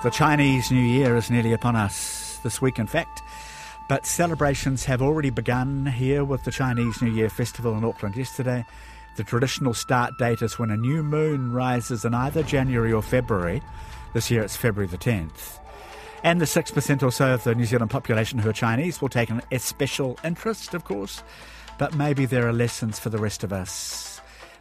The Chinese New Year is nearly upon us this week, in fact. But celebrations have already begun here with the Chinese New Year festival in Auckland yesterday. The traditional start date is when a new moon rises in either January or February. This year it's February the 10th. And the 6% or so of the New Zealand population who are Chinese will take an especial interest, of course. But maybe there are lessons for the rest of us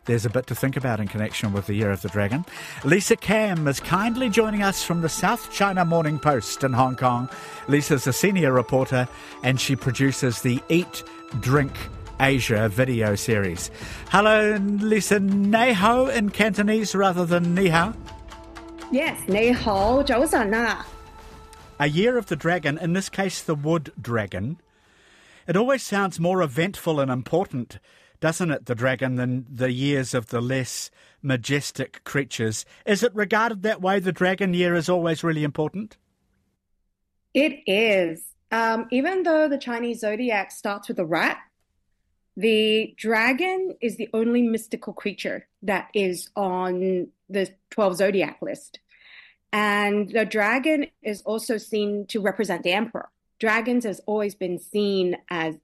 there's a bit to think about in connection with the Year of the Dragon. Lisa Cam is kindly joining us from the South China Morning Post in Hong Kong. Lisa's a senior reporter and she produces the Eat, Drink, Asia video series. Hello, Lisa. Nei hao in Cantonese rather than ni hao? Yes, nei hao, na. A year of the dragon, in this case the wood dragon. It always sounds more eventful and important doesn't it, the dragon, than the years of the less majestic creatures? Is it regarded that way? The dragon year is always really important? It is. Um, even though the Chinese zodiac starts with a rat, the dragon is the only mystical creature that is on the 12 zodiac list. And the dragon is also seen to represent the emperor. Dragons has always been seen as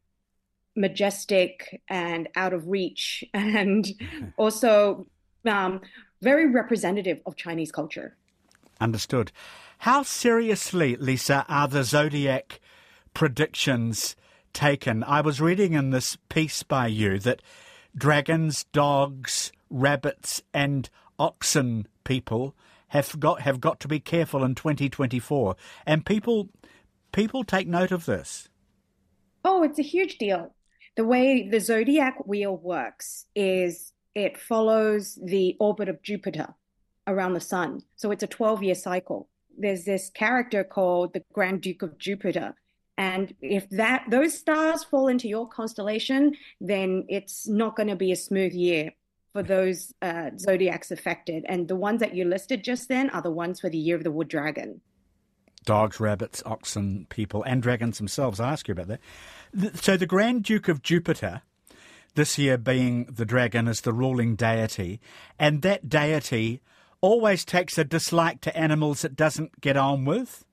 majestic and out of reach, and also um, very representative of Chinese culture. Understood. How seriously, Lisa, are the zodiac predictions taken? I was reading in this piece by you that dragons, dogs, rabbits, and oxen people have got have got to be careful in 2024, and people people take note of this. Oh, it's a huge deal the way the zodiac wheel works is it follows the orbit of Jupiter around the sun. So it's a 12 year cycle. There's this character called the Grand Duke of Jupiter. And if that those stars fall into your constellation, then it's not going to be a smooth year for those uh, zodiacs affected. And the ones that you listed just then are the ones for the year of the wood dragon. Dogs, rabbits, oxen, people, and dragons themselves. I'll ask you about that. So the Grand Duke of Jupiter, this year being the dragon, is the ruling deity, and that deity always takes a dislike to animals it doesn't get on with.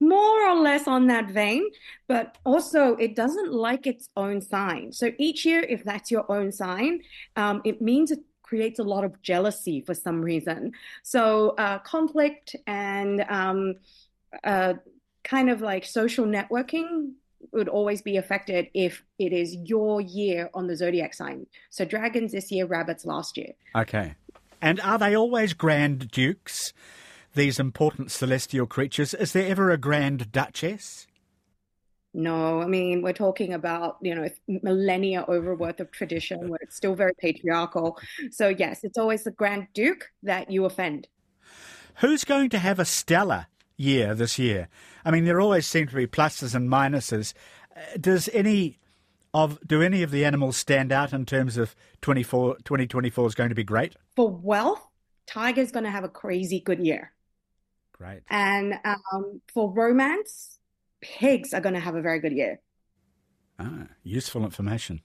More or less on that vein, but also it doesn't like its own sign. So each year, if that's your own sign, um, it means it creates a lot of jealousy for some reason. So uh, conflict and um, uh, kind of like social networking would always be affected if it is your year on the zodiac sign. So dragons this year, rabbits last year. Okay. And are they always grand dukes, these important celestial creatures? Is there ever a grand duchess? No, I mean, we're talking about, you know, millennia over worth of tradition where it's still very patriarchal. So, yes, it's always the Grand Duke that you offend. Who's going to have a stellar year this year? I mean, there always seem to be pluses and minuses. Uh, does any of do any of the animals stand out in terms of 24, 2024 is going to be great? For wealth, tiger's going to have a crazy good year. Great. And um, for romance, pigs are going to have a very good year. Ah, useful information.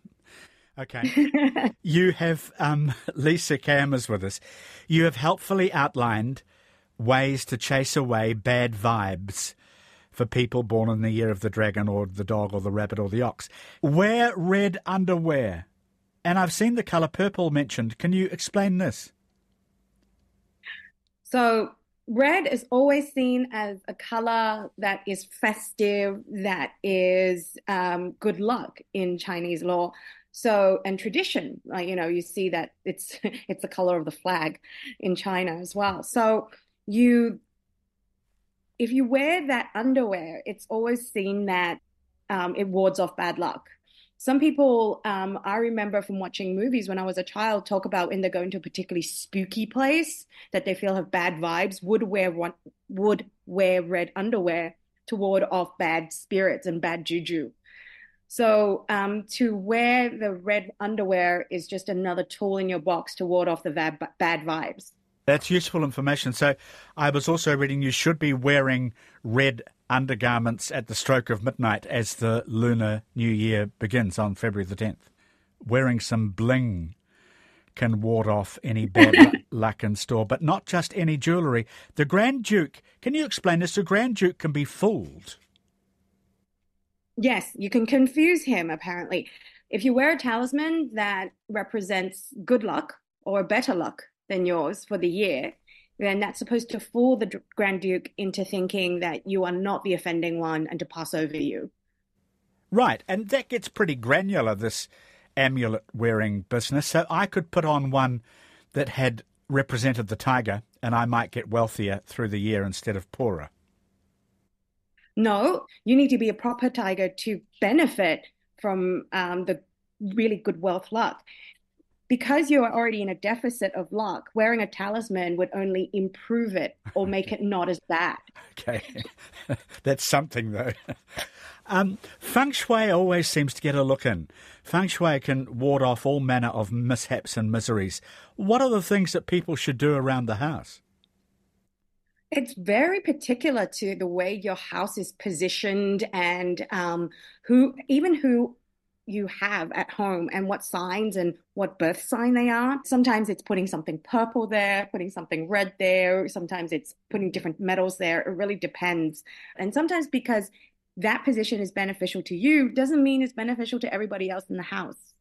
Okay. you have, um, Lisa Cam is with us. You have helpfully outlined ways to chase away bad vibes for people born in the year of the dragon or the dog or the rabbit or the ox. Wear red underwear. And I've seen the colour purple mentioned. Can you explain this? So, red is always seen as a color that is festive, that is um, good luck in Chinese law. So, and tradition, like, you know, you see that it's it's the color of the flag in China as well. So, you if you wear that underwear, it's always seen that um, it wards off bad luck. Some people, um, I remember from watching movies when I was a child, talk about when they're going to a particularly spooky place that they feel have bad vibes, would wear one, would wear red underwear to ward off bad spirits and bad juju. So um, to wear the red underwear is just another tool in your box to ward off the bad, bad vibes. That's useful information. So I was also reading you should be wearing red undergarments at the stroke of midnight as the Lunar New Year begins on February the 10th. Wearing some bling can ward off any bad luck in store, but not just any jewellery. The Grand Duke, can you explain this? The Grand Duke can be fooled. Yes, you can confuse him apparently. If you wear a talisman that represents good luck or better luck than yours for the year, then that's supposed to fool the Grand Duke into thinking that you are not the offending one and to pass over you. Right, and that gets pretty granular, this amulet wearing business. So I could put on one that had represented the tiger and I might get wealthier through the year instead of poorer. No, you need to be a proper tiger to benefit from um, the really good wealth luck. Because you are already in a deficit of luck, wearing a talisman would only improve it or make it not as bad. Okay, that's something though. Um, feng shui always seems to get a look in. Feng shui can ward off all manner of mishaps and miseries. What are the things that people should do around the house? It's very particular to the way your house is positioned and um, who, even who you have at home and what signs and what birth sign they are. Sometimes it's putting something purple there, putting something red there. Sometimes it's putting different metals there. It really depends. And sometimes because that position is beneficial to you doesn't mean it's beneficial to everybody else in the house.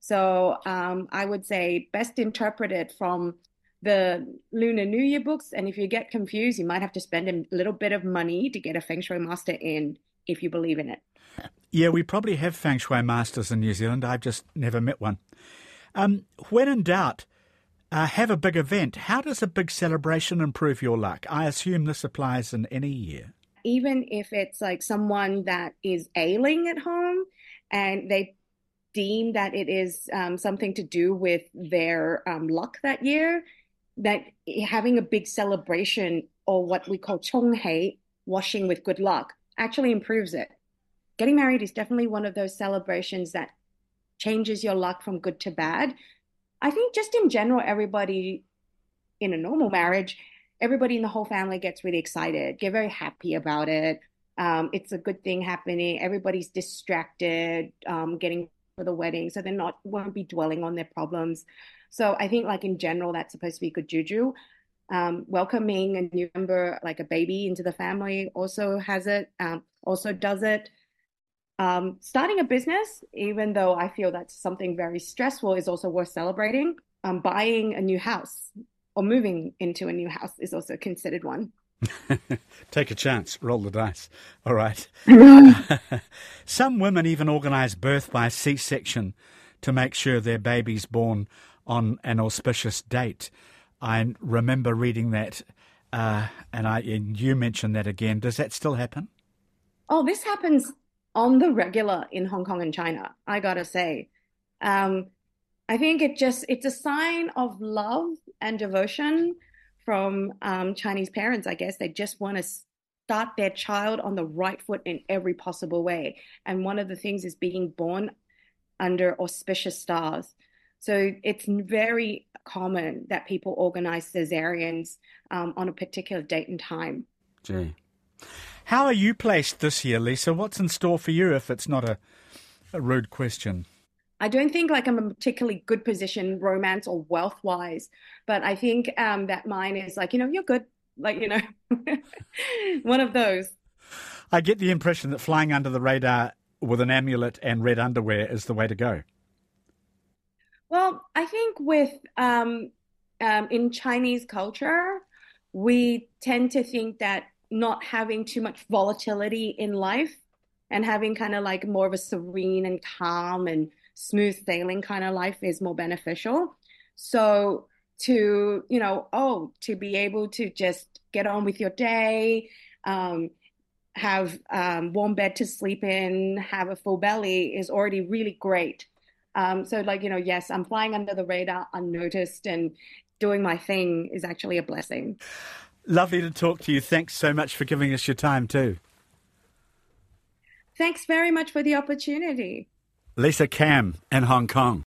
So um, I would say best interpret it from the Lunar New Year books. And if you get confused, you might have to spend a little bit of money to get a Feng Shui master in if you believe in it. Yeah, we probably have Feng Shui masters in New Zealand. I've just never met one. Um, when in doubt, uh, have a big event. How does a big celebration improve your luck? I assume this applies in any year. Even if it's like someone that is ailing at home and they deem that it is um, something to do with their um, luck that year, that having a big celebration or what we call chonghei, washing with good luck, actually improves it. Getting married is definitely one of those celebrations that changes your luck from good to bad. I think just in general, everybody in a normal marriage, everybody in the whole family gets really excited, get very happy about it. Um, it's a good thing happening. Everybody's distracted, um, getting for the wedding, so they're not won't be dwelling on their problems. So I think like in general, that's supposed to be good juju. Um, welcoming a new member, like a baby, into the family, also has it. Um, also does it. Um, starting a business, even though I feel that's something very stressful, is also worth celebrating. Um, buying a new house or moving into a new house is also considered one. Take a chance, roll the dice. All right. Some women even organise birth by C section to make sure their baby's born on an auspicious date. I remember reading that, uh, and, I, and you mentioned that again. Does that still happen? Oh, this happens on the regular in Hong Kong and China. I gotta say, um, I think it just it's a sign of love and devotion from um, Chinese parents. I guess they just want to start their child on the right foot in every possible way, and one of the things is being born under auspicious stars. So it's very common that people organize cesareans um, on a particular date and time. Gee. How are you placed this year, Lisa? What's in store for you if it's not a, a rude question? I don't think like I'm a particularly good position, romance or wealth wise, but I think um, that mine is like, you know, you're good. Like, you know, one of those. I get the impression that flying under the radar with an amulet and red underwear is the way to go. Well, I think with um, um, in Chinese culture, we tend to think that not having too much volatility in life and having kind of like more of a serene and calm and smooth sailing kind of life is more beneficial. So to you know, oh, to be able to just get on with your day. Um, have um, warm bed to sleep in, have a full belly is already really great. Um, so, like, you know, yes, I'm flying under the radar unnoticed and doing my thing is actually a blessing. Lovely to talk to you. Thanks so much for giving us your time, too. Thanks very much for the opportunity. Lisa Cam in Hong Kong.